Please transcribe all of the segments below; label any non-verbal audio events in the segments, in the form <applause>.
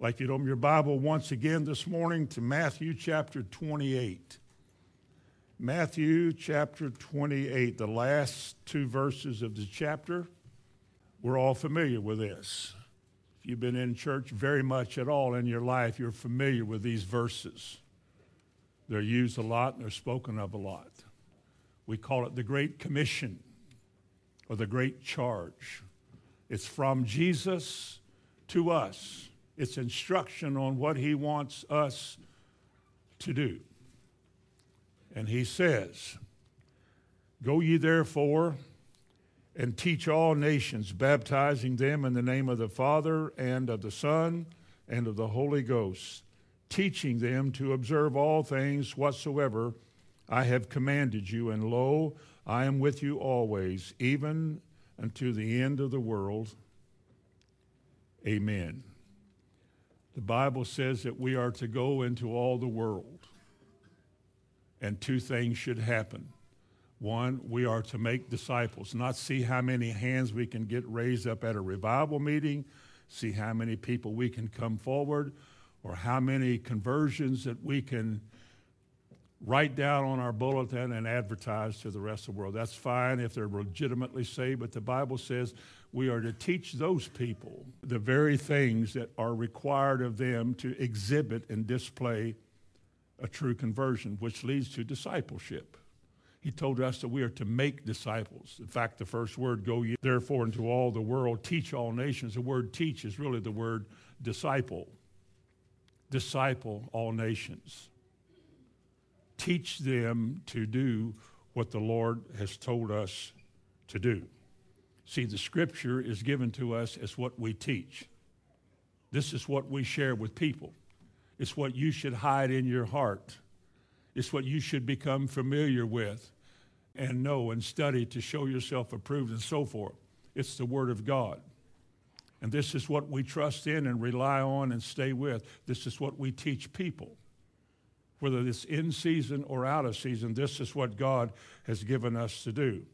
like you'd open your Bible once again this morning to Matthew chapter 28. Matthew chapter 28, the last two verses of the chapter. We're all familiar with this. If you've been in church very much at all in your life, you're familiar with these verses. They're used a lot and they're spoken of a lot. We call it the Great Commission or the Great Charge. It's from Jesus to us. It's instruction on what he wants us to do. And he says, Go ye therefore and teach all nations, baptizing them in the name of the Father and of the Son and of the Holy Ghost, teaching them to observe all things whatsoever I have commanded you. And lo, I am with you always, even unto the end of the world. Amen. The Bible says that we are to go into all the world, and two things should happen. One, we are to make disciples, not see how many hands we can get raised up at a revival meeting, see how many people we can come forward, or how many conversions that we can write down on our bulletin and advertise to the rest of the world. That's fine if they're legitimately saved, but the Bible says we are to teach those people the very things that are required of them to exhibit and display a true conversion, which leads to discipleship. He told us that we are to make disciples. In fact, the first word, go ye therefore into all the world, teach all nations. The word teach is really the word disciple. Disciple all nations teach them to do what the Lord has told us to do. See, the scripture is given to us as what we teach. This is what we share with people. It's what you should hide in your heart. It's what you should become familiar with and know and study to show yourself approved and so forth. It's the Word of God. And this is what we trust in and rely on and stay with. This is what we teach people whether it's in season or out of season, this is what God has given us to do.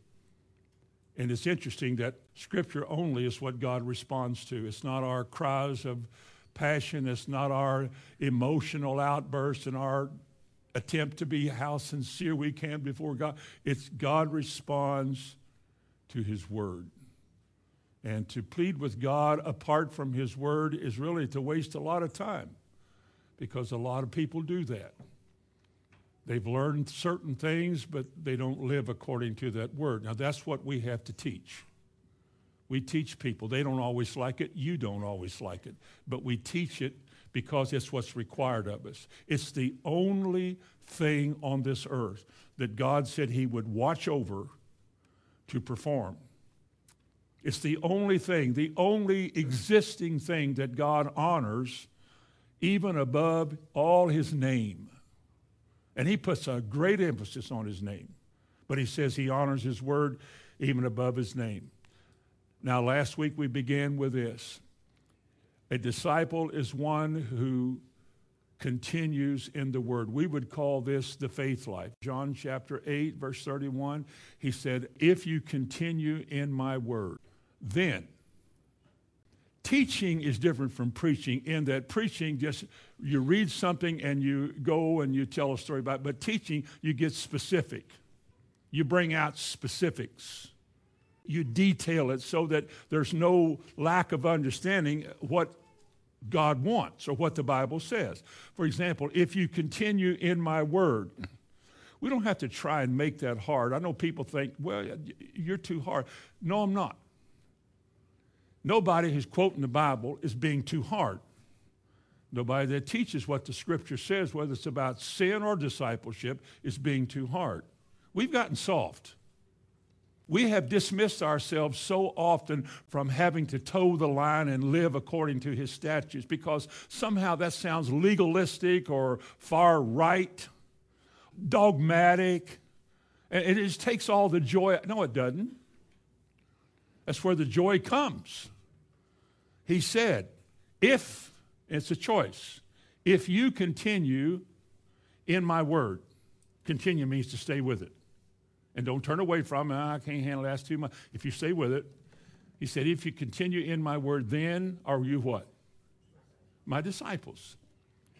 And it's interesting that Scripture only is what God responds to. It's not our cries of passion, it's not our emotional outbursts and our attempt to be how sincere we can before God. It's God responds to His Word. And to plead with God apart from His Word is really to waste a lot of time because a lot of people do that. They've learned certain things, but they don't live according to that word. Now, that's what we have to teach. We teach people. They don't always like it. You don't always like it. But we teach it because it's what's required of us. It's the only thing on this earth that God said He would watch over to perform. It's the only thing, the only existing thing that God honors, even above all His name. And he puts a great emphasis on his name. But he says he honors his word even above his name. Now, last week we began with this a disciple is one who continues in the word. We would call this the faith life. John chapter 8, verse 31, he said, If you continue in my word, then teaching is different from preaching in that preaching just you read something and you go and you tell a story about it but teaching you get specific. You bring out specifics. You detail it so that there's no lack of understanding what god wants or what the bible says. For example if you continue in my word we don't have to try and make that hard. I know people think well you're too hard. No i'm not Nobody who's quoting the Bible is being too hard. Nobody that teaches what the scripture says, whether it's about sin or discipleship, is being too hard. We've gotten soft. We have dismissed ourselves so often from having to toe the line and live according to his statutes because somehow that sounds legalistic or far right, dogmatic. And it just takes all the joy. No, it doesn't. That's where the joy comes. He said, if, it's a choice, if you continue in my word, continue means to stay with it. And don't turn away from it. I can't handle that too much. If you stay with it, he said, if you continue in my word, then are you what? my disciples.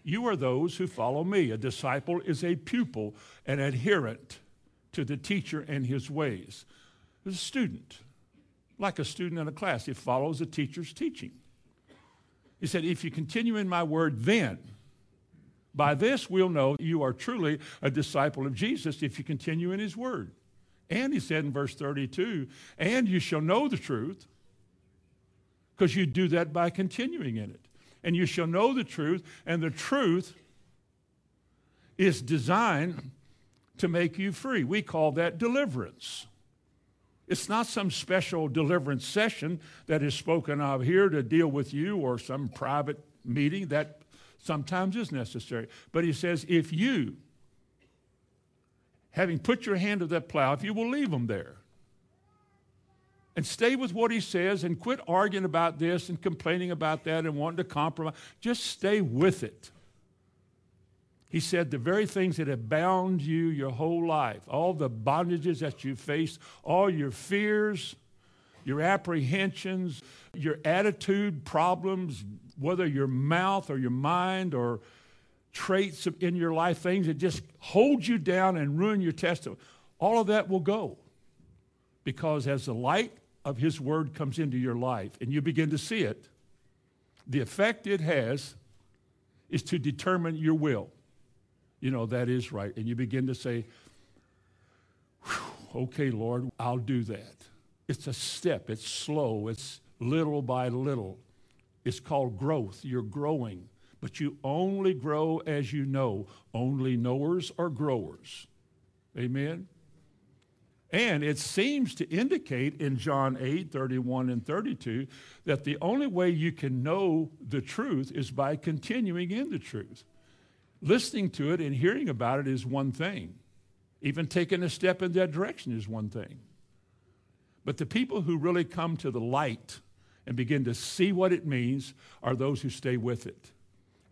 You are those who follow me. A disciple is a pupil, an adherent to the teacher and his ways. A student, like a student in a class. He follows the teacher's teaching. He said, If you continue in my word, then by this we'll know you are truly a disciple of Jesus if you continue in his word. And he said in verse 32, and you shall know the truth, because you do that by continuing in it. And you shall know the truth, and the truth is designed to make you free. We call that deliverance. It's not some special deliverance session that is spoken of here to deal with you or some private meeting that sometimes is necessary. But he says, if you, having put your hand to that plow, if you will leave them there and stay with what he says and quit arguing about this and complaining about that and wanting to compromise, just stay with it. He said, the very things that have bound you your whole life, all the bondages that you face, all your fears, your apprehensions, your attitude problems, whether your mouth or your mind or traits in your life, things that just hold you down and ruin your testimony, all of that will go. Because as the light of His Word comes into your life and you begin to see it, the effect it has is to determine your will. You know, that is right. And you begin to say, okay, Lord, I'll do that. It's a step, it's slow, it's little by little. It's called growth. You're growing, but you only grow as you know. Only knowers are growers. Amen? And it seems to indicate in John 8, 31 and 32 that the only way you can know the truth is by continuing in the truth. Listening to it and hearing about it is one thing. Even taking a step in that direction is one thing. But the people who really come to the light and begin to see what it means are those who stay with it.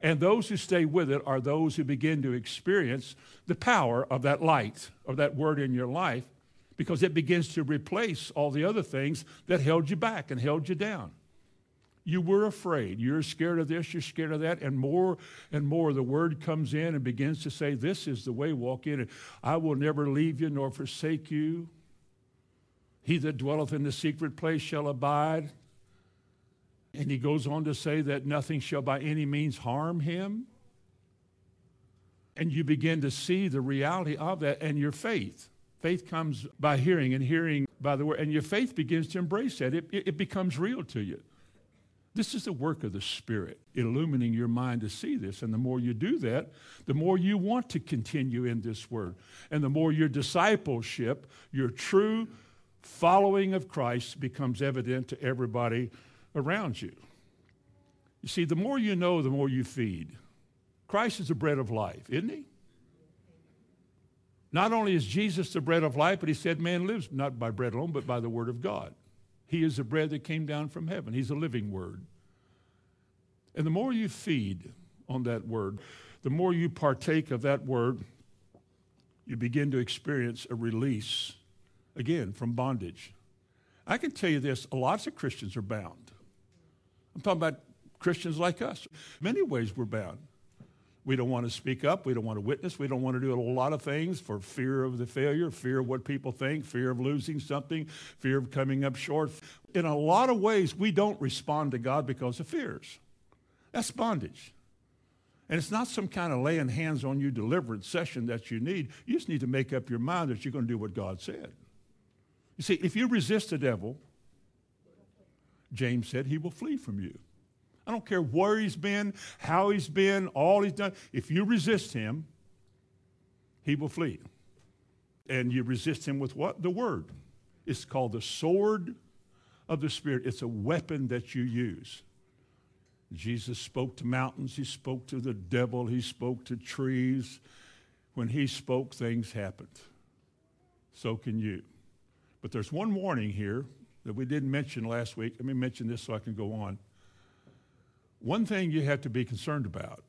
And those who stay with it are those who begin to experience the power of that light, of that word in your life, because it begins to replace all the other things that held you back and held you down. You were afraid. You're scared of this, you're scared of that, and more and more the word comes in and begins to say, This is the way, walk in it. I will never leave you nor forsake you. He that dwelleth in the secret place shall abide. And he goes on to say that nothing shall by any means harm him. And you begin to see the reality of that and your faith. Faith comes by hearing, and hearing by the word. And your faith begins to embrace that. It, it, it becomes real to you. This is the work of the Spirit, illumining your mind to see this. And the more you do that, the more you want to continue in this word. And the more your discipleship, your true following of Christ becomes evident to everybody around you. You see, the more you know, the more you feed. Christ is the bread of life, isn't he? Not only is Jesus the bread of life, but he said man lives not by bread alone, but by the word of God. He is the bread that came down from heaven. He's a living word. And the more you feed on that word, the more you partake of that word, you begin to experience a release, again, from bondage. I can tell you this lots of Christians are bound. I'm talking about Christians like us. Many ways, we're bound. We don't want to speak up. We don't want to witness. We don't want to do a lot of things for fear of the failure, fear of what people think, fear of losing something, fear of coming up short. In a lot of ways, we don't respond to God because of fears. That's bondage. And it's not some kind of laying hands on you deliverance session that you need. You just need to make up your mind that you're going to do what God said. You see, if you resist the devil, James said, he will flee from you. I don't care where he's been, how he's been, all he's done. If you resist him, he will flee. And you resist him with what? The word. It's called the sword of the Spirit. It's a weapon that you use. Jesus spoke to mountains, he spoke to the devil, he spoke to trees. When he spoke, things happened. So can you. But there's one warning here that we didn't mention last week. Let me mention this so I can go on. One thing you have to be concerned about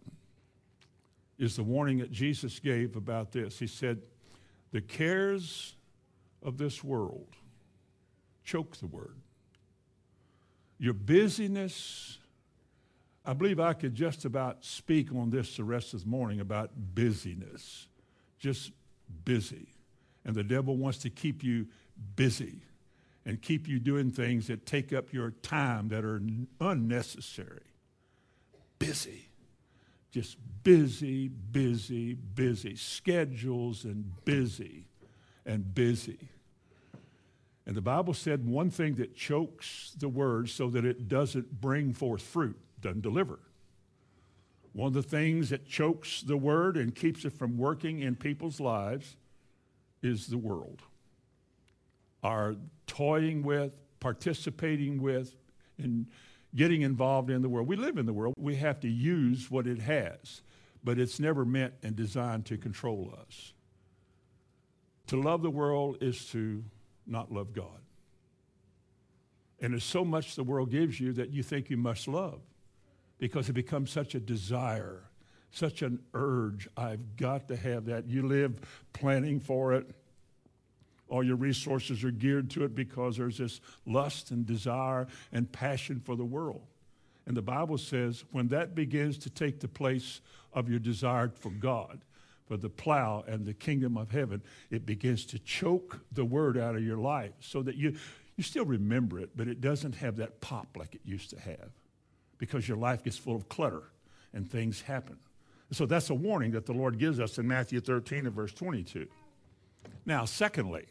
is the warning that Jesus gave about this. He said, The cares of this world choke the word. Your busyness, I believe I could just about speak on this the rest of the morning about busyness. Just busy. And the devil wants to keep you busy and keep you doing things that take up your time that are unnecessary. Busy. Just busy, busy, busy. Schedules and busy and busy. And the Bible said one thing that chokes the word so that it doesn't bring forth fruit, doesn't deliver. One of the things that chokes the word and keeps it from working in people's lives is the world. Our toying with, participating with, and getting involved in the world. We live in the world. We have to use what it has, but it's never meant and designed to control us. To love the world is to not love God. And there's so much the world gives you that you think you must love because it becomes such a desire, such an urge. I've got to have that. You live planning for it. All your resources are geared to it because there's this lust and desire and passion for the world. And the Bible says when that begins to take the place of your desire for God, for the plow and the kingdom of heaven, it begins to choke the word out of your life so that you, you still remember it, but it doesn't have that pop like it used to have because your life gets full of clutter and things happen. So that's a warning that the Lord gives us in Matthew 13 and verse 22. Now, secondly,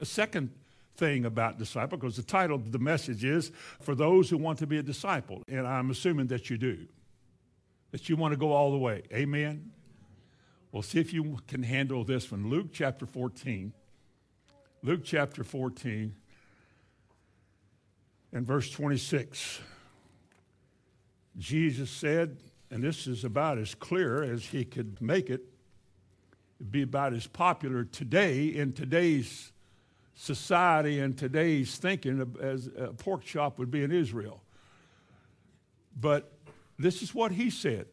a second thing about disciple, because the title of the message is for those who want to be a disciple, and I'm assuming that you do, that you want to go all the way. Amen? Well, see if you can handle this one. Luke chapter 14. Luke chapter 14 and verse 26. Jesus said, and this is about as clear as he could make it, be about as popular today in today's society and today's thinking as a pork chop would be in Israel. But this is what he said.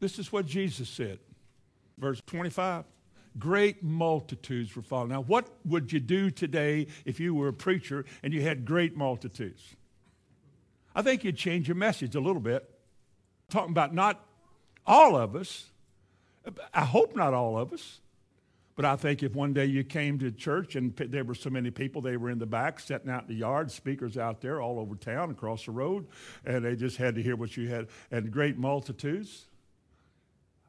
This is what Jesus said verse 25. Great multitudes were following. Now, what would you do today if you were a preacher and you had great multitudes? I think you'd change your message a little bit. Talking about not all of us, I hope not all of us, but I think if one day you came to church and there were so many people, they were in the back, sitting out in the yard, speakers out there all over town, across the road, and they just had to hear what you had, and great multitudes.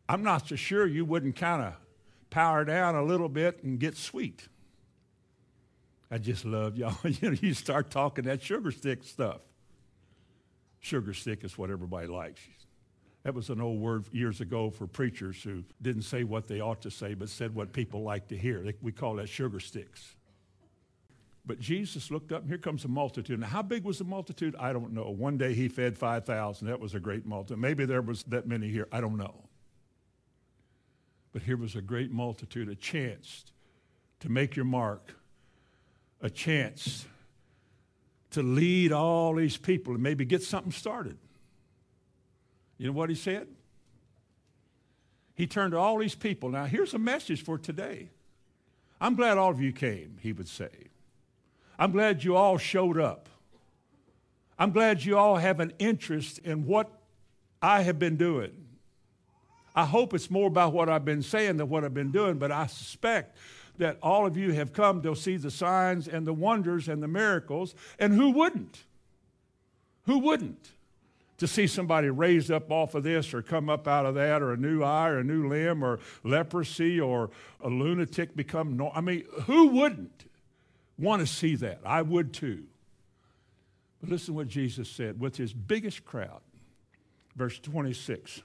I'm not so sure you wouldn't kind of power down a little bit and get sweet. I just love y'all. <laughs> you know, you start talking that sugar stick stuff. Sugar stick is what everybody likes. That was an old word years ago for preachers who didn't say what they ought to say, but said what people like to hear. We call that sugar sticks. But Jesus looked up, and here comes a multitude. Now, how big was the multitude? I don't know. One day he fed 5,000. That was a great multitude. Maybe there was that many here. I don't know. But here was a great multitude, a chance to make your mark, a chance to lead all these people and maybe get something started. You know what he said? He turned to all these people. Now, here's a message for today. I'm glad all of you came, he would say. I'm glad you all showed up. I'm glad you all have an interest in what I have been doing. I hope it's more about what I've been saying than what I've been doing, but I suspect that all of you have come to see the signs and the wonders and the miracles. And who wouldn't? Who wouldn't? To see somebody raised up off of this or come up out of that, or a new eye, or a new limb, or leprosy, or a lunatic become normal. I mean, who wouldn't want to see that? I would too. But listen to what Jesus said with his biggest crowd. Verse 26.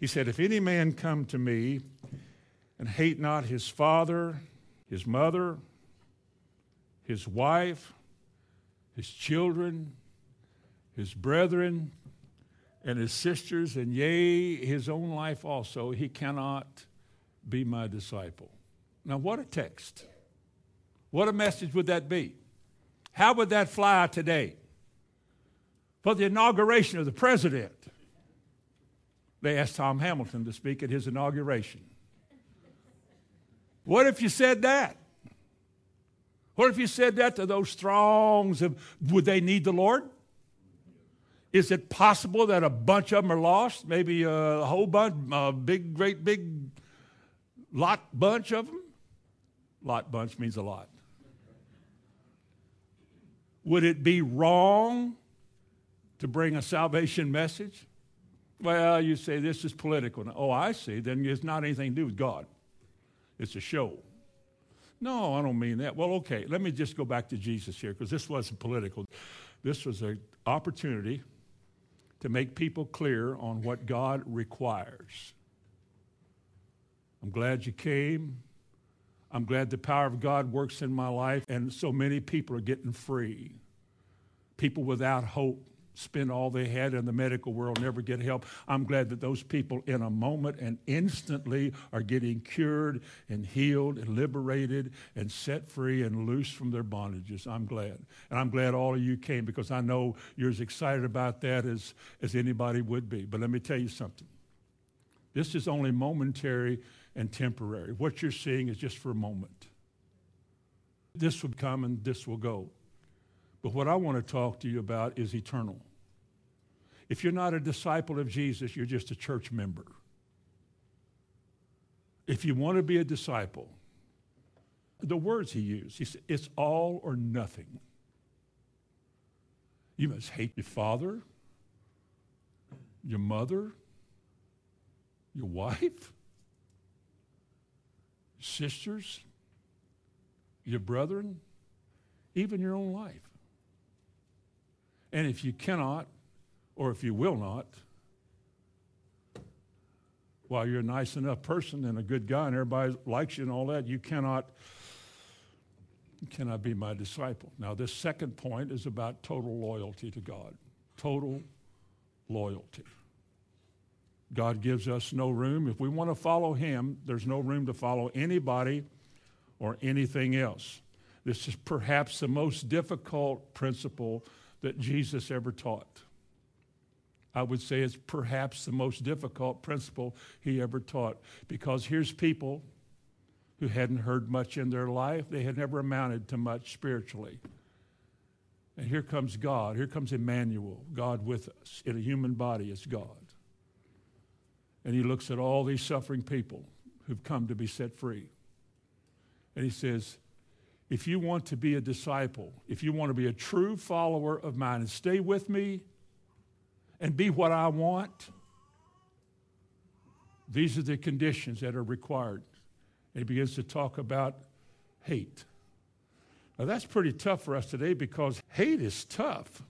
He said, If any man come to me and hate not his father, his mother, his wife, his children, his brethren, and his sisters, and yea, his own life also, he cannot be my disciple. Now, what a text. What a message would that be? How would that fly today? For the inauguration of the president, they asked Tom Hamilton to speak at his inauguration. What if you said that? What if you said that to those throngs of, would they need the Lord? Is it possible that a bunch of them are lost? Maybe a whole bunch, a big, great, big lot bunch of them? Lot bunch means a lot. Would it be wrong to bring a salvation message? Well, you say this is political. Oh, I see. Then it's not anything to do with God. It's a show. No, I don't mean that. Well, okay, let me just go back to Jesus here because this wasn't political. This was an opportunity to make people clear on what God requires. I'm glad you came. I'm glad the power of God works in my life, and so many people are getting free. People without hope spend all they had in the medical world, never get help. I'm glad that those people, in a moment and instantly, are getting cured and healed and liberated and set free and loose from their bondages. I'm glad. And I'm glad all of you came because I know you're as excited about that as, as anybody would be. But let me tell you something this is only momentary and temporary. What you're seeing is just for a moment. This will come and this will go. But what I want to talk to you about is eternal. If you're not a disciple of Jesus, you're just a church member. If you want to be a disciple, the words he used, he said, it's all or nothing. You must hate your father, your mother, your wife, sisters, your brethren, even your own life. And if you cannot, or if you will not, while you're a nice enough person and a good guy and everybody likes you and all that, you cannot, cannot be my disciple. Now, this second point is about total loyalty to God. Total loyalty. God gives us no room. If we want to follow Him, there's no room to follow anybody or anything else. This is perhaps the most difficult principle that Jesus ever taught. I would say it's perhaps the most difficult principle he ever taught because here's people who hadn't heard much in their life, they had never amounted to much spiritually. And here comes God, here comes Emmanuel, God with us in a human body as God. And he looks at all these suffering people who've come to be set free. And he says, if you want to be a disciple, if you want to be a true follower of mine and stay with me and be what I want, these are the conditions that are required. And he begins to talk about hate. Now, that's pretty tough for us today because hate is tough.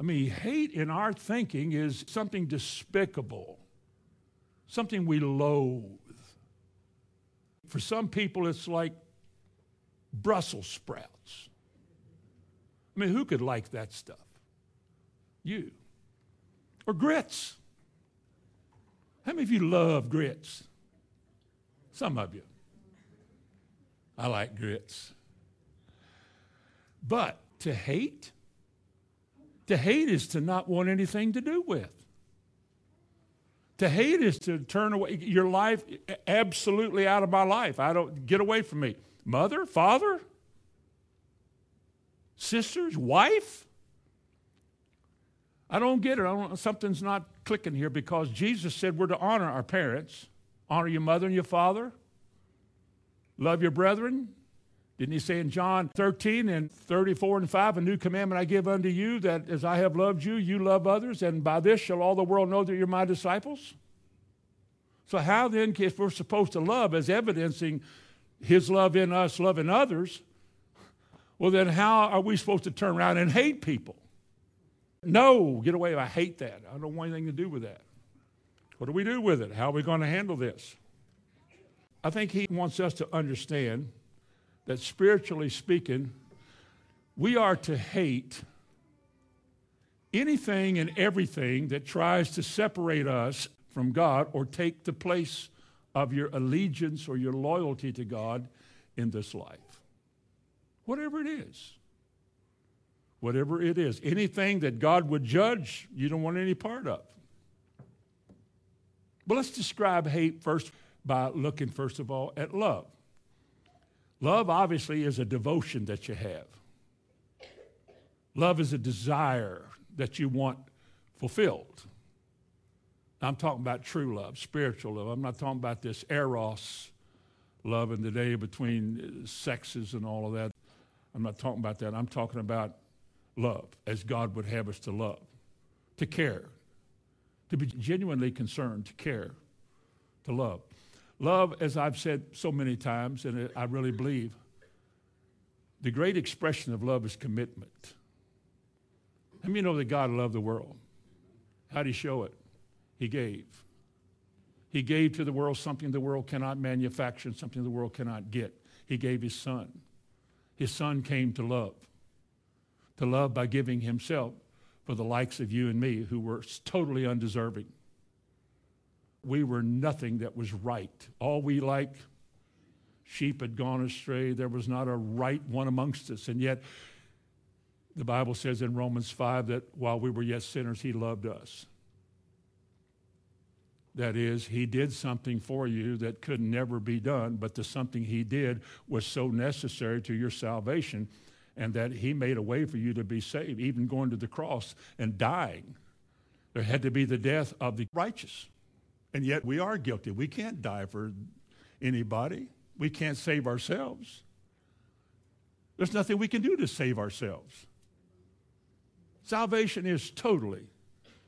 I mean, hate in our thinking is something despicable, something we loathe. For some people, it's like Brussels sprouts. I mean, who could like that stuff? You. Or grits. How many of you love grits? Some of you. I like grits. But to hate, to hate is to not want anything to do with. To hate is to turn away your life absolutely out of my life. I don't get away from me mother, father, sisters, wife. I don't get it. Don't, something's not clicking here because Jesus said we're to honor our parents, honor your mother and your father, love your brethren. Didn't he say in John 13 and 34 and 5, a new commandment I give unto you, that as I have loved you, you love others, and by this shall all the world know that you're my disciples? So, how then, if we're supposed to love as evidencing his love in us, loving others, well, then how are we supposed to turn around and hate people? No, get away. I hate that. I don't want anything to do with that. What do we do with it? How are we going to handle this? I think he wants us to understand that spiritually speaking, we are to hate anything and everything that tries to separate us from God or take the place of your allegiance or your loyalty to God in this life. Whatever it is. Whatever it is. Anything that God would judge, you don't want any part of. But let's describe hate first by looking, first of all, at love. Love, obviously, is a devotion that you have. Love is a desire that you want fulfilled. I'm talking about true love, spiritual love. I'm not talking about this eros love in the day between uh, sexes and all of that. I'm not talking about that. I'm talking about love as God would have us to love, to care, to be genuinely concerned, to care, to love. Love, as I've said so many times, and I really believe, the great expression of love is commitment. Let me know that God loved the world. How did he show it? He gave. He gave to the world something the world cannot manufacture, something the world cannot get. He gave his son. His son came to love, to love by giving himself for the likes of you and me who were totally undeserving. We were nothing that was right. All we like, sheep had gone astray. There was not a right one amongst us. And yet, the Bible says in Romans 5 that while we were yet sinners, he loved us. That is, he did something for you that could never be done, but the something he did was so necessary to your salvation, and that he made a way for you to be saved, even going to the cross and dying. There had to be the death of the righteous. And yet we are guilty. We can't die for anybody, we can't save ourselves. There's nothing we can do to save ourselves. Salvation is totally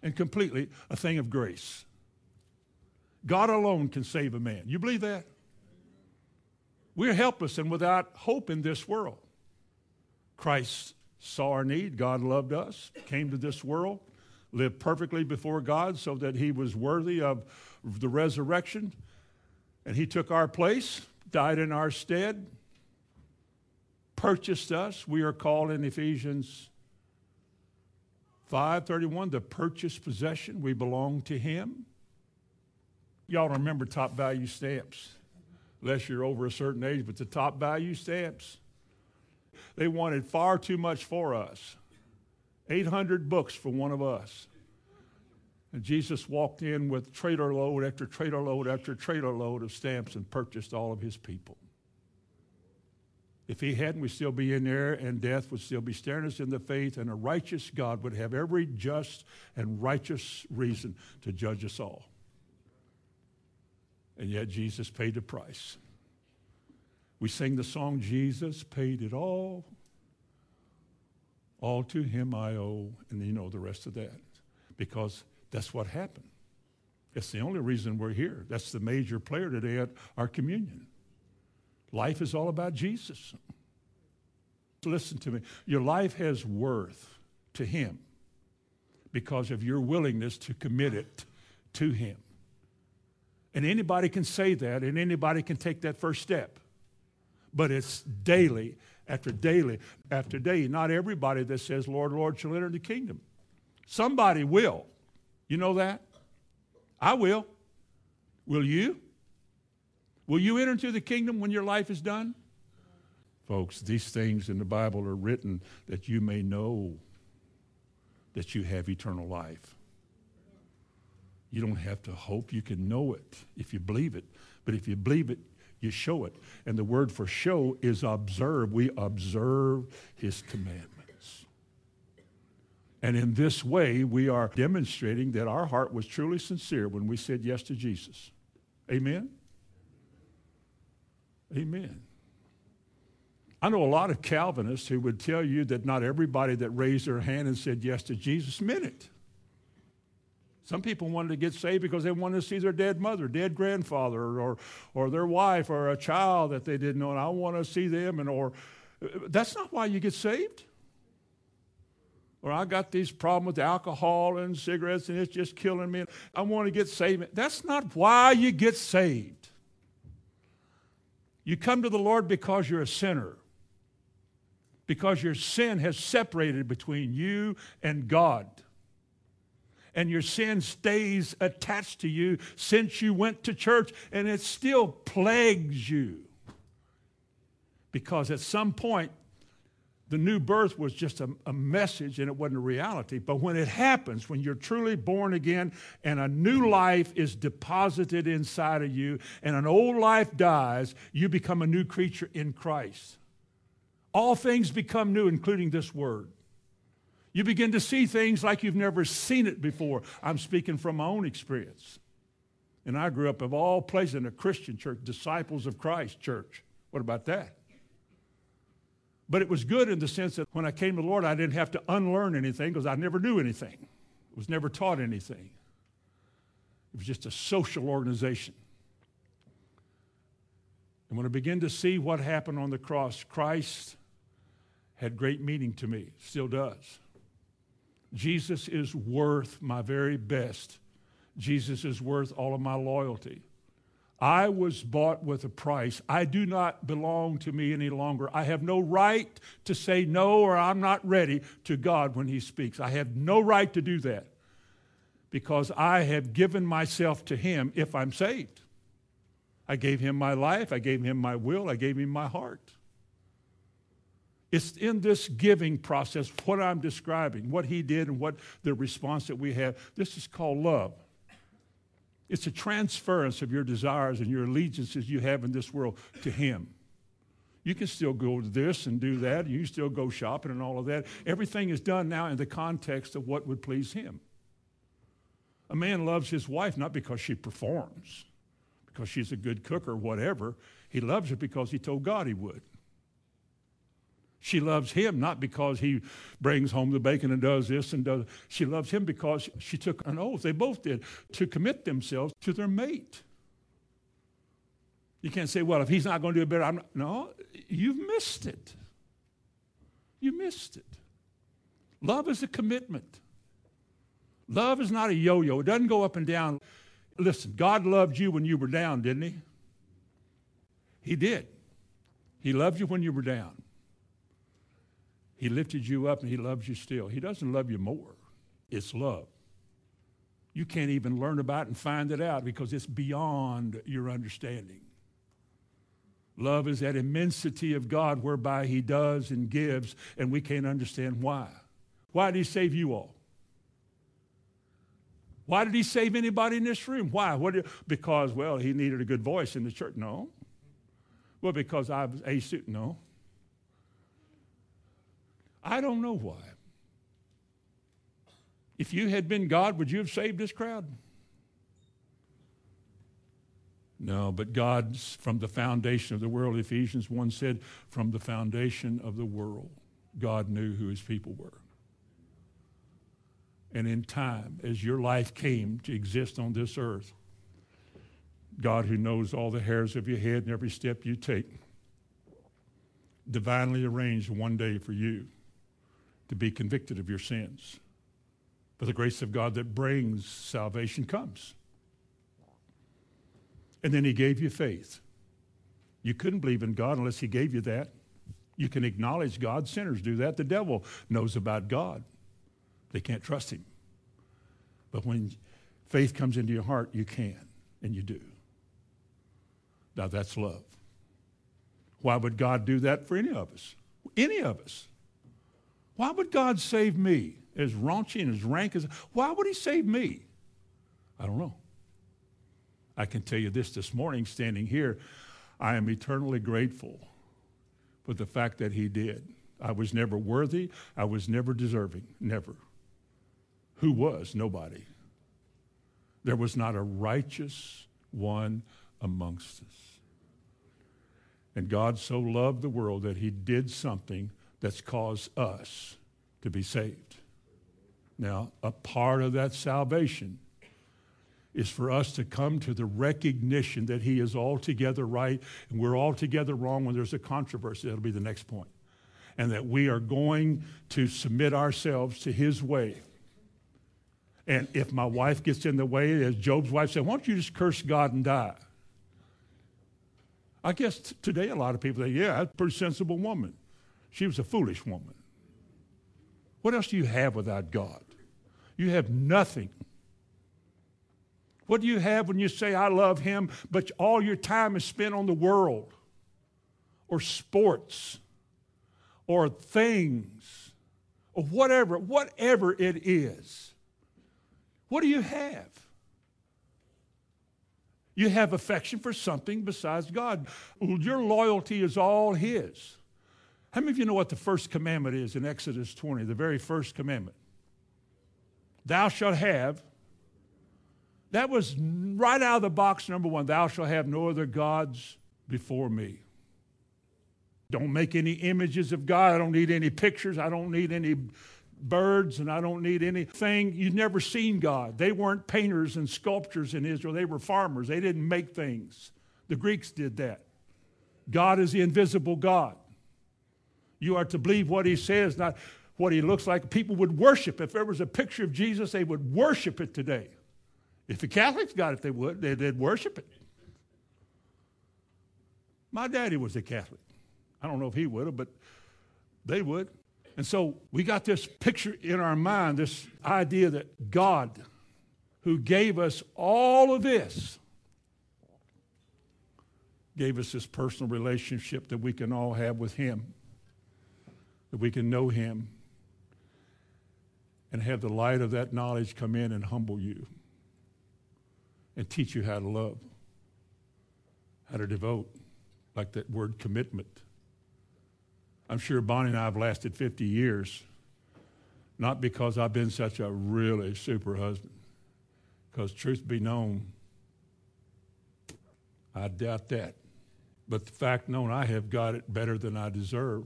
and completely a thing of grace. God alone can save a man. You believe that? We're helpless and without hope in this world. Christ saw our need. God loved us, came to this world, lived perfectly before God so that he was worthy of the resurrection. And he took our place, died in our stead, purchased us. We are called in Ephesians 5:31 the purchased possession. We belong to him. Y'all remember top value stamps, unless you're over a certain age, but the top value stamps, they wanted far too much for us 800 books for one of us. And Jesus walked in with trailer load after trailer load after trailer load of stamps and purchased all of his people. If he hadn't, we'd still be in there, and death would still be staring us in the face, and a righteous God would have every just and righteous reason to judge us all. And yet Jesus paid the price. We sing the song, Jesus paid it all. All to him I owe. And you know the rest of that. Because that's what happened. It's the only reason we're here. That's the major player today at our communion. Life is all about Jesus. Listen to me. Your life has worth to him because of your willingness to commit it to him. And anybody can say that, and anybody can take that first step. But it's daily after daily after day. Not everybody that says, Lord, Lord, shall enter the kingdom. Somebody will. You know that? I will. Will you? Will you enter into the kingdom when your life is done? Folks, these things in the Bible are written that you may know that you have eternal life. You don't have to hope. You can know it if you believe it. But if you believe it, you show it. And the word for show is observe. We observe his commandments. And in this way, we are demonstrating that our heart was truly sincere when we said yes to Jesus. Amen? Amen. I know a lot of Calvinists who would tell you that not everybody that raised their hand and said yes to Jesus meant it. Some people wanted to get saved because they wanted to see their dead mother, dead grandfather, or, or their wife, or a child that they didn't know, and I want to see them. And or that's not why you get saved. Or I got these problems with alcohol and cigarettes, and it's just killing me. I want to get saved. That's not why you get saved. You come to the Lord because you're a sinner, because your sin has separated between you and God and your sin stays attached to you since you went to church and it still plagues you. Because at some point, the new birth was just a, a, message and it wasn't a reality. But when it happens, when you're truly born again and a new life is deposited inside of you and an old life dies, you become a new creature in Christ. All things become new, including this word. You begin to see things like you've never seen it before. I'm speaking from my own experience. And I grew up, of all places, in a Christian church, Disciples of Christ church. What about that? But it was good in the sense that when I came to the Lord, I didn't have to unlearn anything because I never knew anything. I was never taught anything. It was just a social organization. And when I began to see what happened on the cross, Christ had great meaning to me, still does. Jesus is worth my very best. Jesus is worth all of my loyalty. I was bought with a price. I do not belong to me any longer. I have no right to say no or I'm not ready to God when He speaks. I have no right to do that because I have given myself to Him if I'm saved. I gave Him my life, I gave Him my will, I gave Him my heart. It's in this giving process, what I'm describing, what He did and what the response that we have. This is called love. It's a transference of your desires and your allegiances you have in this world to Him. You can still go to this and do that. You can still go shopping and all of that. Everything is done now in the context of what would please Him. A man loves his wife not because she performs, because she's a good cook or whatever. He loves her because he told God he would. She loves him not because he brings home the bacon and does this and does. She loves him because she took an oath. They both did to commit themselves to their mate. You can't say, well, if he's not going to do it better, I'm not. No, you've missed it. You missed it. Love is a commitment. Love is not a yo yo, it doesn't go up and down. Listen, God loved you when you were down, didn't He? He did. He loved you when you were down. He lifted you up and He loves you still. He doesn't love you more, it's love. You can't even learn about and find it out because it's beyond your understanding. Love is that immensity of God whereby He does and gives, and we can't understand why. Why did He save you all? Why did He save anybody in this room? Why? What because, well, He needed a good voice in the church? No. Well, because I was a suit? No. I don't know why. If you had been God, would you have saved this crowd? No, but God, from the foundation of the world, Ephesians 1 said, from the foundation of the world, God knew who his people were. And in time, as your life came to exist on this earth, God, who knows all the hairs of your head and every step you take, divinely arranged one day for you to be convicted of your sins. But the grace of God that brings salvation comes. And then he gave you faith. You couldn't believe in God unless he gave you that. You can acknowledge God. Sinners do that. The devil knows about God. They can't trust him. But when faith comes into your heart, you can, and you do. Now that's love. Why would God do that for any of us? Any of us. Why would God save me? As raunchy and as rank as, why would he save me? I don't know. I can tell you this this morning, standing here, I am eternally grateful for the fact that he did. I was never worthy. I was never deserving. Never. Who was? Nobody. There was not a righteous one amongst us. And God so loved the world that he did something that's caused us to be saved. Now, a part of that salvation is for us to come to the recognition that He is altogether right and we're altogether wrong when there's a controversy. That'll be the next point. And that we are going to submit ourselves to His way. And if my wife gets in the way, as Job's wife said, why don't you just curse God and die? I guess today a lot of people say, yeah, that's a pretty sensible woman. She was a foolish woman. What else do you have without God? You have nothing. What do you have when you say, I love Him, but all your time is spent on the world or sports or things or whatever, whatever it is? What do you have? You have affection for something besides God. Your loyalty is all His. How many of you know what the first commandment is in Exodus 20, the very first commandment? Thou shalt have. That was right out of the box, number one. Thou shalt have no other gods before me. Don't make any images of God. I don't need any pictures. I don't need any birds and I don't need anything. You've never seen God. They weren't painters and sculptors in Israel, they were farmers. They didn't make things. The Greeks did that. God is the invisible God. You are to believe what he says, not what he looks like. People would worship. If there was a picture of Jesus, they would worship it today. If the Catholics got it, they would. They'd worship it. My daddy was a Catholic. I don't know if he would have, but they would. And so we got this picture in our mind, this idea that God, who gave us all of this, gave us this personal relationship that we can all have with Him that we can know Him and have the light of that knowledge come in and humble you and teach you how to love, how to devote, like that word commitment. I'm sure Bonnie and I have lasted 50 years, not because I've been such a really super husband, because truth be known, I doubt that. But the fact known, I have got it better than I deserve.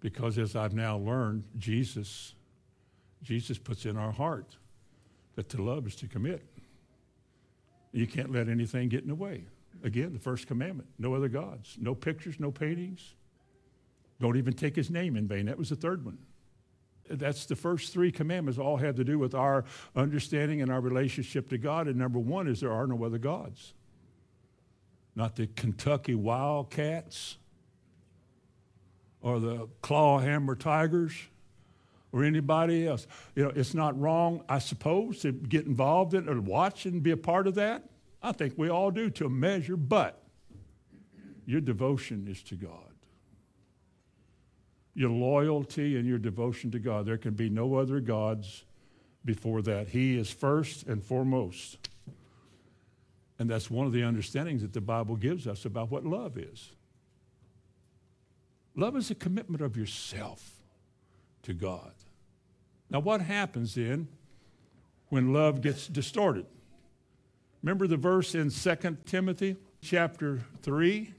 Because as I've now learned, Jesus, Jesus puts in our heart that to love is to commit. You can't let anything get in the way. Again, the first commandment no other gods, no pictures, no paintings. Don't even take his name in vain. That was the third one. That's the first three commandments, all have to do with our understanding and our relationship to God. And number one is there are no other gods. Not the Kentucky Wildcats, or the Clawhammer Tigers or anybody else. You know, it's not wrong, I suppose, to get involved in it or watch and be a part of that. I think we all do to a measure, but your devotion is to God. Your loyalty and your devotion to God. There can be no other gods before that. He is first and foremost. And that's one of the understandings that the Bible gives us about what love is. Love is a commitment of yourself to God. Now, what happens then when love gets distorted? Remember the verse in 2 Timothy chapter 3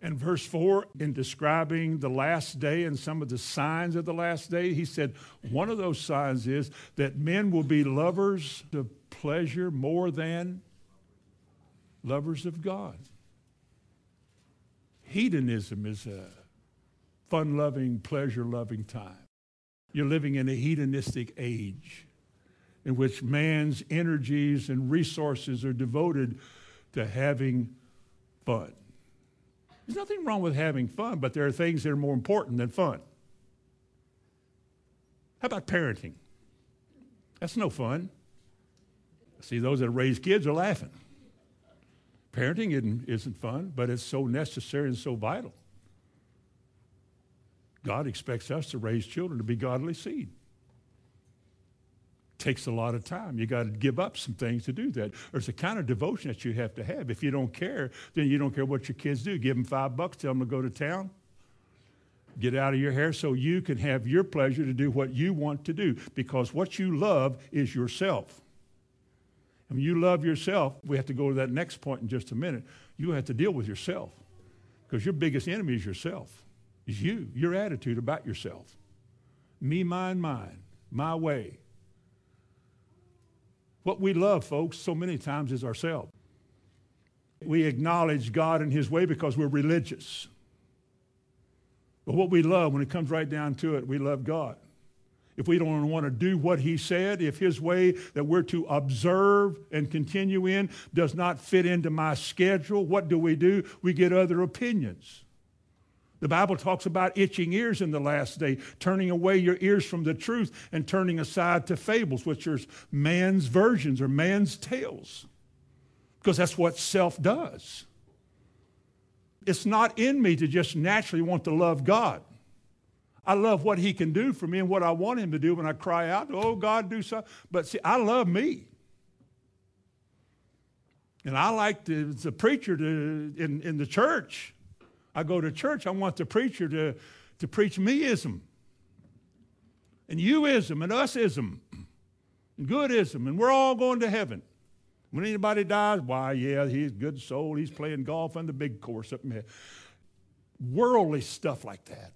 and verse 4 in describing the last day and some of the signs of the last day? He said, one of those signs is that men will be lovers of pleasure more than lovers of God. Hedonism is a fun loving, pleasure loving time. You're living in a hedonistic age in which man's energies and resources are devoted to having fun. There's nothing wrong with having fun, but there are things that are more important than fun. How about parenting? That's no fun. See, those that raise kids are laughing. Parenting isn't, isn't fun, but it's so necessary and so vital. God expects us to raise children to be godly seed. Takes a lot of time. You got to give up some things to do that. There's a kind of devotion that you have to have. If you don't care, then you don't care what your kids do. Give them five bucks, tell them to go to town, get out of your hair so you can have your pleasure to do what you want to do because what you love is yourself. And mean, you love yourself, we have to go to that next point in just a minute. You have to deal with yourself because your biggest enemy is yourself, is you, your attitude about yourself. Me, mine, mine, my way. What we love, folks, so many times is ourselves. We acknowledge God and His way because we're religious. But what we love, when it comes right down to it, we love God if we don't want to do what he said, if his way that we're to observe and continue in does not fit into my schedule, what do we do? We get other opinions. The Bible talks about itching ears in the last day, turning away your ears from the truth and turning aside to fables, which are man's versions or man's tales. Because that's what self does. It's not in me to just naturally want to love God. I love what he can do for me and what I want him to do when I cry out, oh, God, do something. But see, I love me. And I like to, as a preacher to, in, in the church, I go to church, I want the preacher to, to preach meism and youism and usism and goodism, and we're all going to heaven. When anybody dies, why, yeah, he's a good soul. He's playing golf on the big course up in. Worldly stuff like that.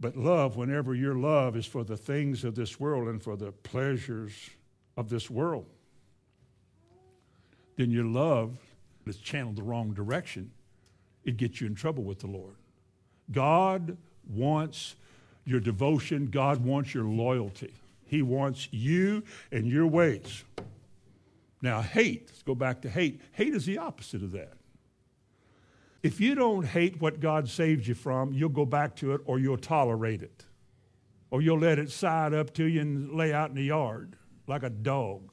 But love, whenever your love is for the things of this world and for the pleasures of this world, then your love is channeled the wrong direction. It gets you in trouble with the Lord. God wants your devotion, God wants your loyalty. He wants you and your ways. Now, hate, let's go back to hate. Hate is the opposite of that. If you don't hate what God saved you from, you'll go back to it or you'll tolerate it. Or you'll let it side up to you and lay out in the yard like a dog.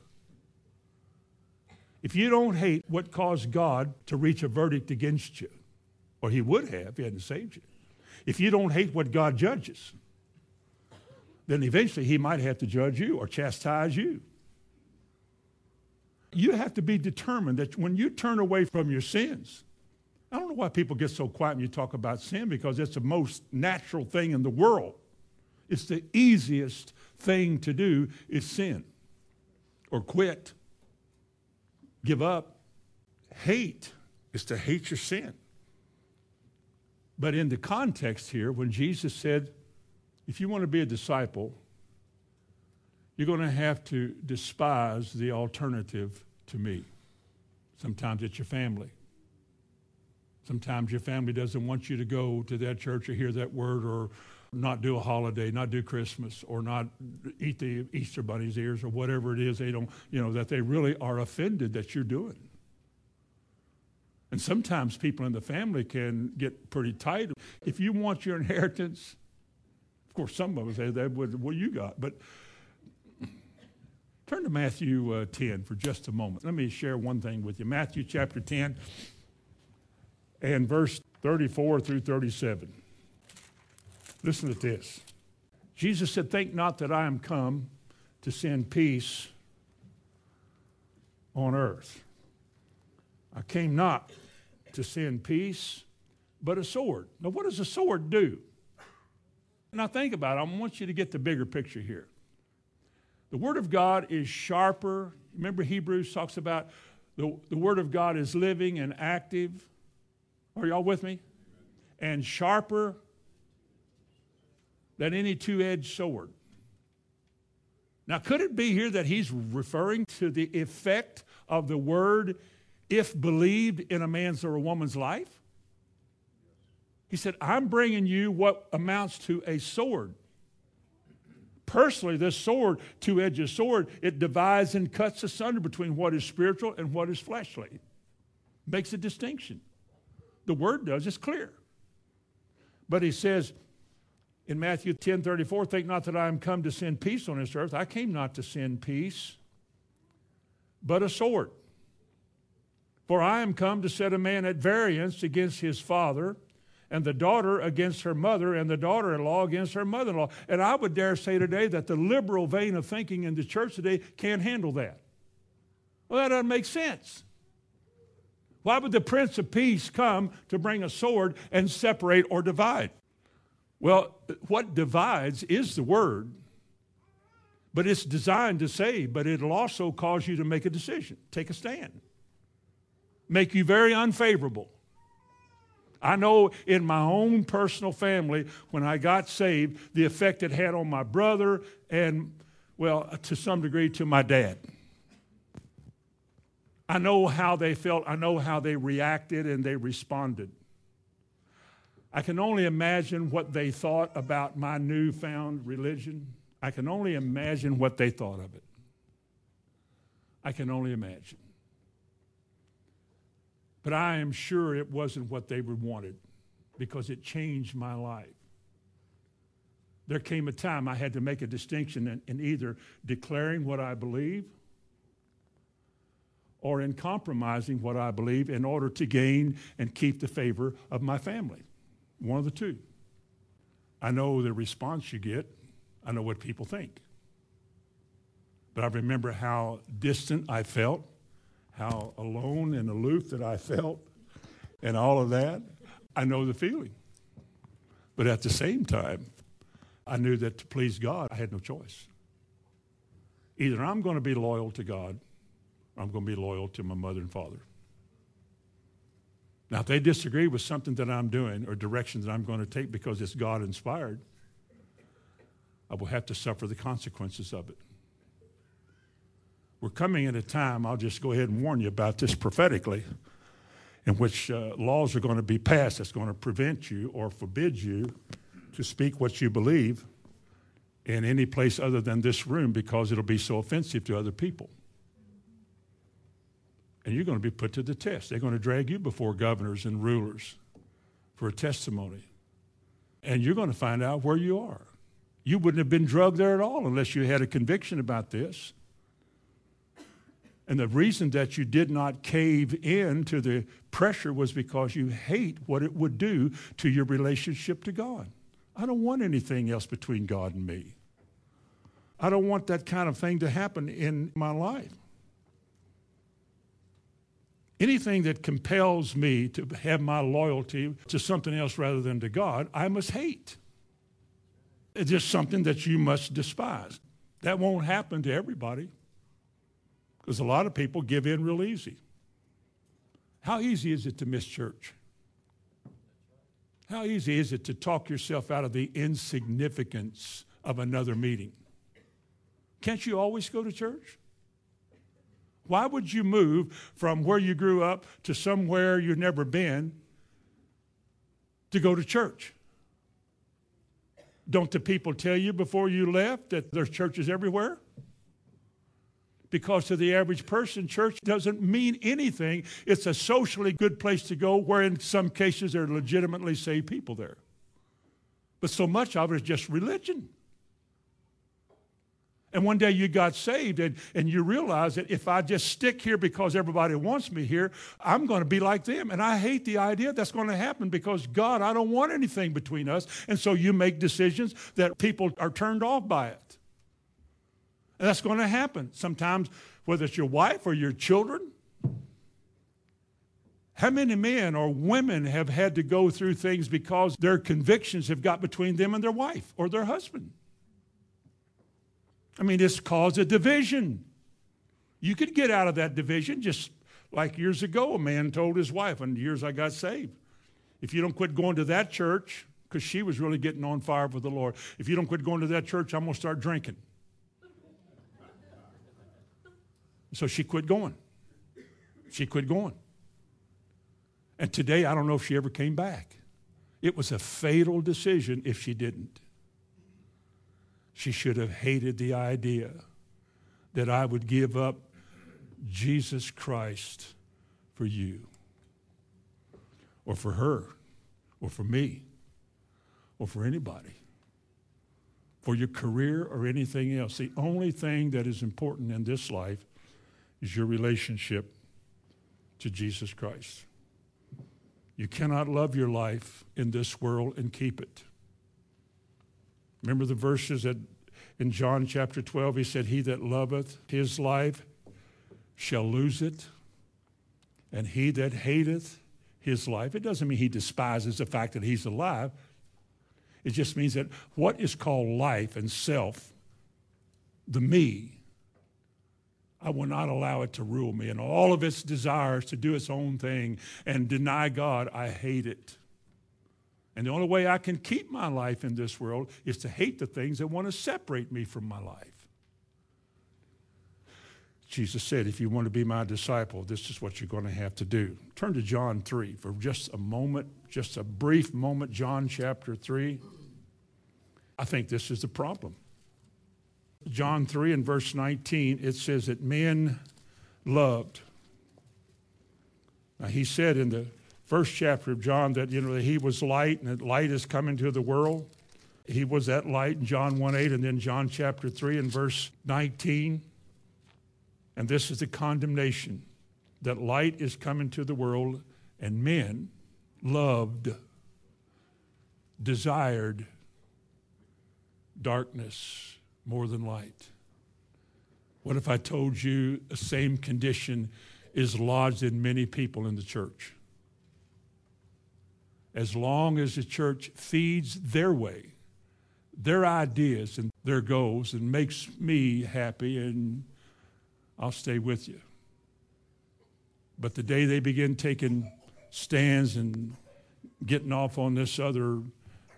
If you don't hate what caused God to reach a verdict against you, or he would have if he hadn't saved you, if you don't hate what God judges, then eventually he might have to judge you or chastise you. You have to be determined that when you turn away from your sins, I don't know why people get so quiet when you talk about sin because it's the most natural thing in the world. It's the easiest thing to do is sin or quit, give up. Hate is to hate your sin. But in the context here, when Jesus said, if you want to be a disciple, you're going to have to despise the alternative to me. Sometimes it's your family. Sometimes your family doesn't want you to go to that church or hear that word or not do a holiday, not do Christmas, or not eat the Easter bunny's ears or whatever it is they don't, you know, that they really are offended that you're doing. And sometimes people in the family can get pretty tight. If you want your inheritance, of course, some of us say that, what you got? But turn to Matthew uh, 10 for just a moment. Let me share one thing with you. Matthew chapter 10 and verse 34 through 37. Listen to this. Jesus said, Think not that I am come to send peace on earth. I came not to send peace, but a sword. Now, what does a sword do? Now, think about it. I want you to get the bigger picture here. The Word of God is sharper. Remember, Hebrews talks about the, the Word of God is living and active. Are y'all with me? And sharper than any two edged sword. Now, could it be here that he's referring to the effect of the word if believed in a man's or a woman's life? He said, I'm bringing you what amounts to a sword. Personally, this sword, two edged sword, it divides and cuts asunder between what is spiritual and what is fleshly. Makes a distinction. The word does, it's clear. But he says in Matthew 10 34, think not that I am come to send peace on this earth. I came not to send peace, but a sword. For I am come to set a man at variance against his father and the daughter against her mother, and the daughter in law against her mother in law. And I would dare say today that the liberal vein of thinking in the church today can't handle that. Well, that doesn't make sense. Why would the Prince of Peace come to bring a sword and separate or divide? Well, what divides is the word, but it's designed to save, but it'll also cause you to make a decision, take a stand, make you very unfavorable. I know in my own personal family, when I got saved, the effect it had on my brother and, well, to some degree, to my dad. I know how they felt, I know how they reacted and they responded. I can only imagine what they thought about my newfound religion. I can only imagine what they thought of it. I can only imagine. But I am sure it wasn't what they wanted because it changed my life. There came a time I had to make a distinction in, in either declaring what I believe or in compromising what I believe in order to gain and keep the favor of my family. One of the two. I know the response you get, I know what people think. But I remember how distant I felt how alone and aloof that I felt, and all of that. I know the feeling. But at the same time, I knew that to please God, I had no choice. Either I'm going to be loyal to God I'm going to be loyal to my mother and father. Now, if they disagree with something that I'm doing or direction that I'm going to take because it's God inspired, I will have to suffer the consequences of it. We're coming at a time, I'll just go ahead and warn you about this prophetically, in which uh, laws are going to be passed that's going to prevent you or forbid you to speak what you believe in any place other than this room because it'll be so offensive to other people. And you're going to be put to the test. They're going to drag you before governors and rulers for a testimony. And you're going to find out where you are. You wouldn't have been drugged there at all unless you had a conviction about this. And the reason that you did not cave in to the pressure was because you hate what it would do to your relationship to God. I don't want anything else between God and me. I don't want that kind of thing to happen in my life. Anything that compels me to have my loyalty to something else rather than to God, I must hate. It's just something that you must despise. That won't happen to everybody because a lot of people give in real easy. How easy is it to miss church? How easy is it to talk yourself out of the insignificance of another meeting? Can't you always go to church? Why would you move from where you grew up to somewhere you've never been to go to church? Don't the people tell you before you left that there's churches everywhere? Because to the average person, church doesn't mean anything. It's a socially good place to go, where in some cases there are legitimately saved people there. But so much of it is just religion. And one day you got saved and, and you realize that if I just stick here because everybody wants me here, I'm going to be like them. And I hate the idea that's going to happen because God, I don't want anything between us. And so you make decisions that people are turned off by it. And that's going to happen sometimes, whether it's your wife or your children. How many men or women have had to go through things because their convictions have got between them and their wife or their husband? I mean, this caused a division. You could get out of that division just like years ago, a man told his wife, and years I got saved. If you don't quit going to that church, because she was really getting on fire for the Lord, if you don't quit going to that church, I'm going to start drinking. So she quit going. She quit going. And today, I don't know if she ever came back. It was a fatal decision if she didn't. She should have hated the idea that I would give up Jesus Christ for you, or for her, or for me, or for anybody, for your career or anything else. The only thing that is important in this life is your relationship to Jesus Christ. You cannot love your life in this world and keep it. Remember the verses that in John chapter 12, he said, He that loveth his life shall lose it, and he that hateth his life. It doesn't mean he despises the fact that he's alive. It just means that what is called life and self, the me, I will not allow it to rule me. And all of its desires to do its own thing and deny God, I hate it. And the only way I can keep my life in this world is to hate the things that want to separate me from my life. Jesus said, if you want to be my disciple, this is what you're going to have to do. Turn to John 3 for just a moment, just a brief moment. John chapter 3. I think this is the problem. John 3 and verse 19, it says that men loved. Now, he said in the first chapter of John that you know that he was light and that light is coming to the world. He was that light in John 1 8, and then John chapter 3 and verse 19. And this is the condemnation that light is coming to the world, and men loved, desired darkness more than light. What if I told you the same condition is lodged in many people in the church? As long as the church feeds their way, their ideas and their goals and makes me happy, and I'll stay with you. But the day they begin taking stands and getting off on this other,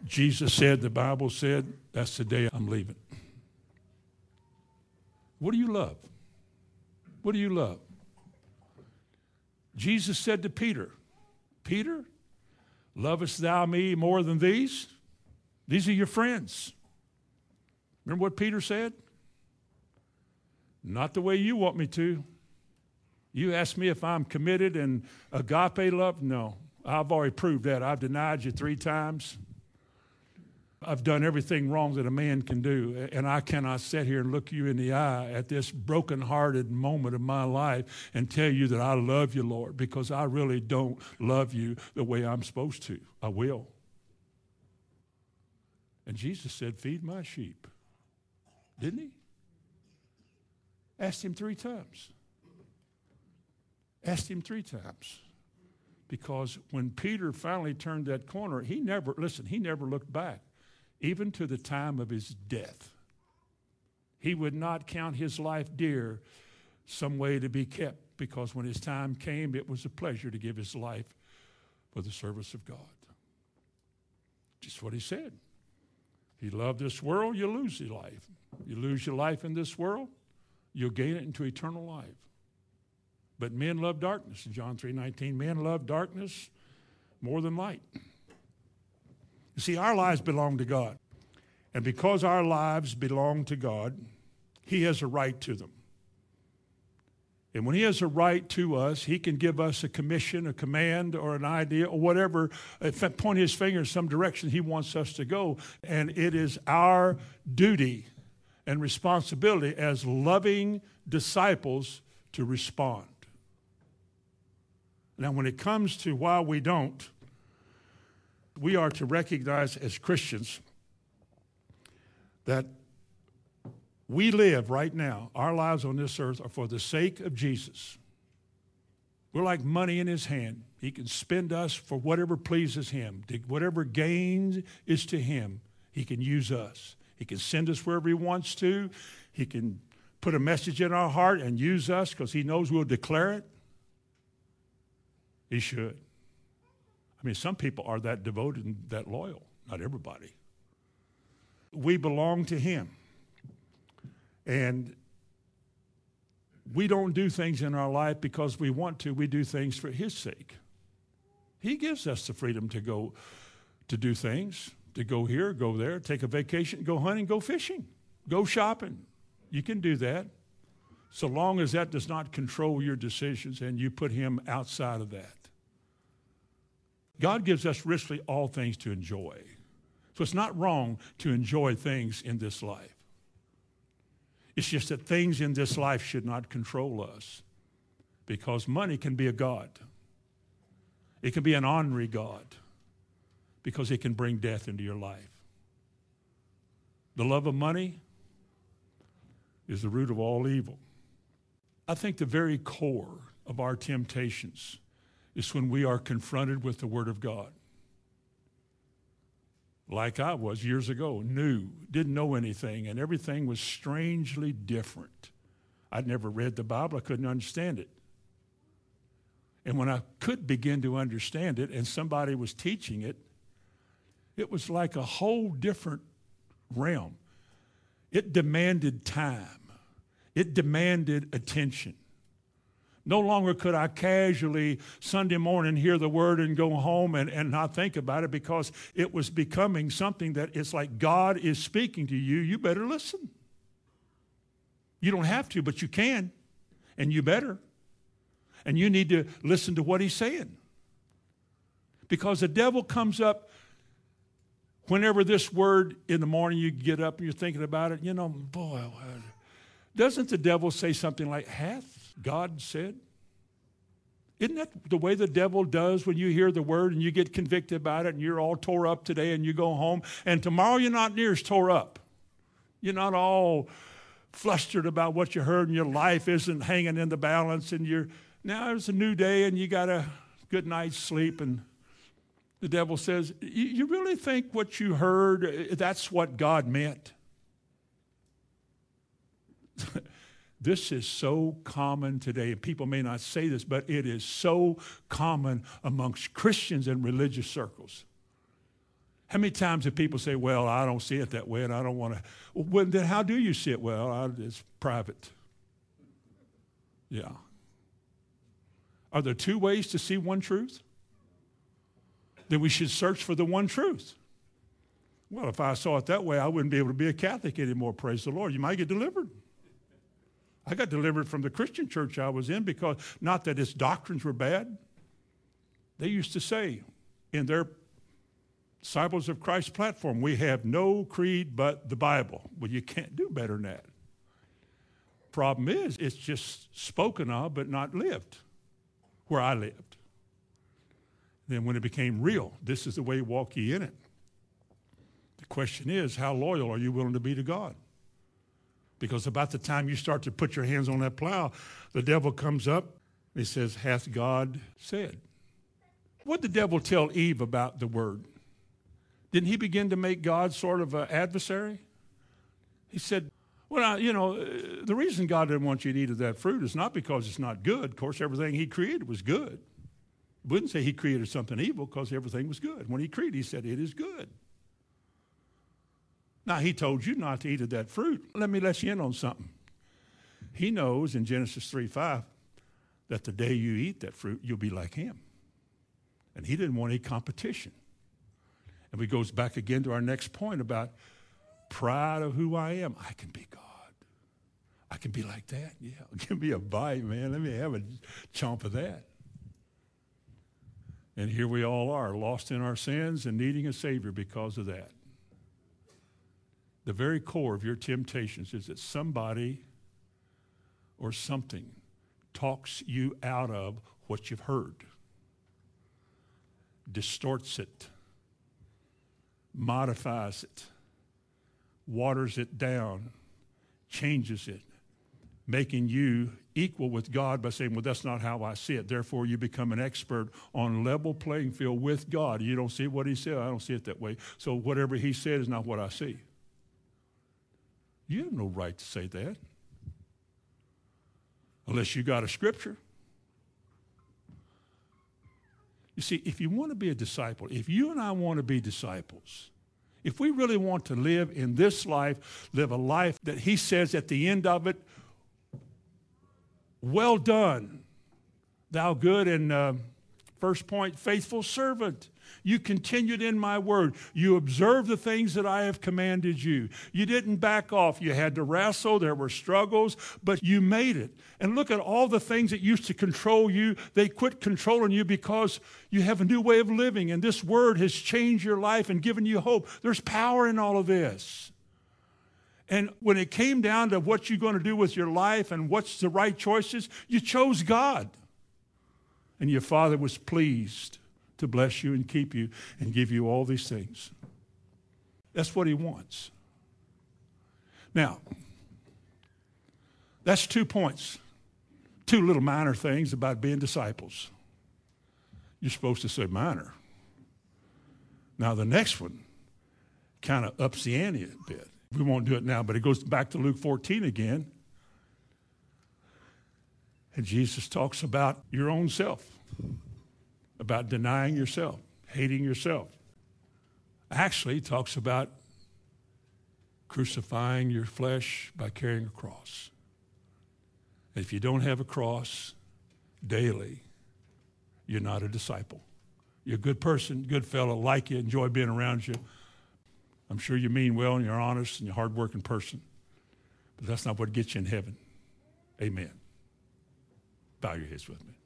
Jesus said, the Bible said, that's the day I'm leaving. What do you love? What do you love? Jesus said to Peter, Peter, lovest thou me more than these? These are your friends. Remember what Peter said? Not the way you want me to. You ask me if I'm committed and agape love? No. I've already proved that. I've denied you three times. I've done everything wrong that a man can do. And I cannot sit here and look you in the eye at this broken-hearted moment of my life and tell you that I love you, Lord, because I really don't love you the way I'm supposed to. I will. And Jesus said, Feed my sheep. Didn't he? Asked him three times. Asked him three times. Because when Peter finally turned that corner, he never, listen, he never looked back, even to the time of his death. He would not count his life dear some way to be kept because when his time came, it was a pleasure to give his life for the service of God. Just what he said. If you love this world, you lose your life. You lose your life in this world, you'll gain it into eternal life. But men love darkness. In John 3:19, men love darkness more than light. You see, our lives belong to God. And because our lives belong to God, He has a right to them. And when he has a right to us, he can give us a commission, a command, or an idea, or whatever, uh, point his finger in some direction he wants us to go. And it is our duty and responsibility as loving disciples to respond. Now, when it comes to why we don't, we are to recognize as Christians that we live right now, our lives on this earth are for the sake of Jesus. We're like money in his hand. He can spend us for whatever pleases him. Whatever gain is to him, he can use us. He can send us wherever he wants to. He can put a message in our heart and use us because he knows we'll declare it. He should. Mean, some people are that devoted and that loyal, not everybody. We belong to him. And we don't do things in our life because we want to, we do things for His sake. He gives us the freedom to go to do things, to go here, go there, take a vacation, go hunting, go fishing, go shopping. You can do that so long as that does not control your decisions and you put Him outside of that. God gives us richly all things to enjoy. So it's not wrong to enjoy things in this life. It's just that things in this life should not control us because money can be a God. It can be an ornery God because it can bring death into your life. The love of money is the root of all evil. I think the very core of our temptations is when we are confronted with the Word of God like I was years ago, new, didn't know anything, and everything was strangely different. I'd never read the Bible, I couldn't understand it. And when I could begin to understand it and somebody was teaching it, it was like a whole different realm. It demanded time, it demanded attention. No longer could I casually Sunday morning hear the word and go home and, and not think about it because it was becoming something that it's like God is speaking to you. You better listen. You don't have to, but you can, and you better. And you need to listen to what he's saying. Because the devil comes up whenever this word in the morning you get up and you're thinking about it, you know, boy, doesn't the devil say something like, hath God said? Isn't that the way the devil does when you hear the word and you get convicted about it and you're all tore up today and you go home and tomorrow you're not near as tore up? You're not all flustered about what you heard and your life isn't hanging in the balance and you're now it's a new day and you got a good night's sleep and The devil says, You really think what you heard, that's what God meant? <laughs> this is so common today. People may not say this, but it is so common amongst Christians and religious circles. How many times have people say, Well, I don't see it that way and I don't want to? Well, then how do you see it? Well, I, it's private. Yeah. Are there two ways to see one truth? Then we should search for the one truth. Well, if I saw it that way, I wouldn't be able to be a Catholic anymore. Praise the Lord. You might get delivered. I got delivered from the Christian church I was in because not that its doctrines were bad. They used to say in their Disciples of Christ platform, we have no creed but the Bible. Well, you can't do better than that. Problem is, it's just spoken of but not lived where I lived. Then when it became real, this is the way walk ye in it. The question is, how loyal are you willing to be to God? Because about the time you start to put your hands on that plow, the devil comes up and he says, Hath God said? What did the devil tell Eve about the word? Didn't he begin to make God sort of an adversary? He said, well, you know, the reason God didn't want you to eat of that fruit is not because it's not good. Of course, everything He created was good. Wouldn't say He created something evil because everything was good. When He created, He said, It is good. Now, He told you not to eat of that fruit. Let me let you in on something. He knows in Genesis 3 5 that the day you eat that fruit, you'll be like Him. And He didn't want any competition. And we goes back again to our next point about pride of who I am. I can be God. I can be like that. Yeah, <laughs> give me a bite, man. Let me have a chomp of that. And here we all are, lost in our sins and needing a Savior because of that. The very core of your temptations is that somebody or something talks you out of what you've heard, distorts it, modifies it, waters it down, changes it, making you equal with God by saying, Well, that's not how I see it. Therefore, you become an expert on level playing field with God. You don't see what He said. I don't see it that way. So, whatever He said is not what I see. You have no right to say that unless you got a scripture. You see, if you want to be a disciple, if you and I want to be disciples, if we really want to live in this life, live a life that He says at the end of it, well done, thou good and uh, first point, faithful servant. You continued in my word. You observed the things that I have commanded you. You didn't back off. You had to wrestle. There were struggles, but you made it. And look at all the things that used to control you. They quit controlling you because you have a new way of living. And this word has changed your life and given you hope. There's power in all of this. And when it came down to what you're going to do with your life and what's the right choices, you chose God. And your Father was pleased to bless you and keep you and give you all these things. That's what he wants. Now, that's two points, two little minor things about being disciples. You're supposed to say minor. Now, the next one kind of ups the ante a bit. We won't do it now, but it goes back to Luke 14 again. And Jesus talks about your own self about denying yourself, hating yourself. Actually, talks about crucifying your flesh by carrying a cross. If you don't have a cross daily, you're not a disciple. You're a good person, good fellow, like you, enjoy being around you. I'm sure you mean well and you're honest and you're a hardworking person. But that's not what gets you in heaven. Amen. Bow your heads with me.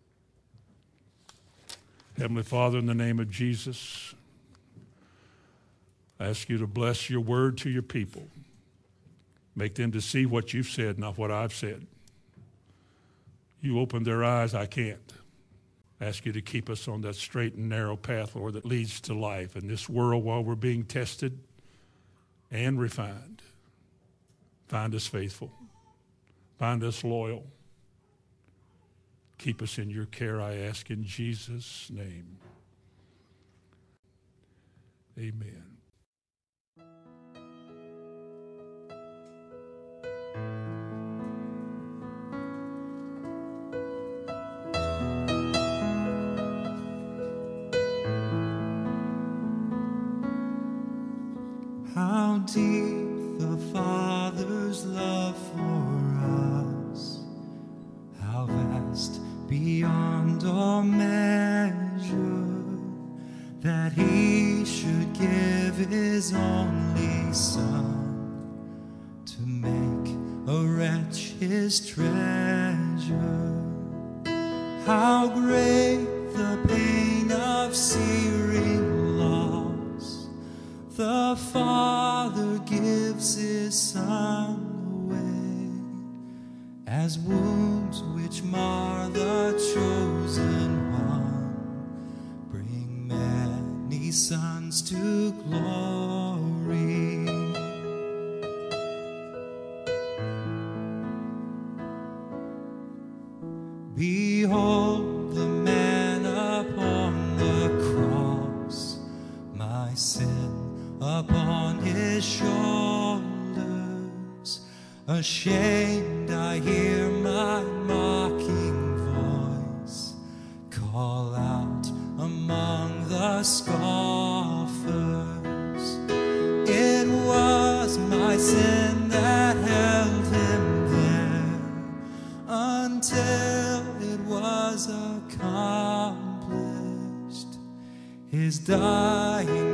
Heavenly Father, in the name of Jesus, I ask you to bless your word to your people. Make them to see what you've said, not what I've said. You open their eyes, I can't. I ask you to keep us on that straight and narrow path, Lord, that leads to life in this world while we're being tested and refined. Find us faithful. Find us loyal. Keep us in your care, I ask, in Jesus' name. Amen. Give dying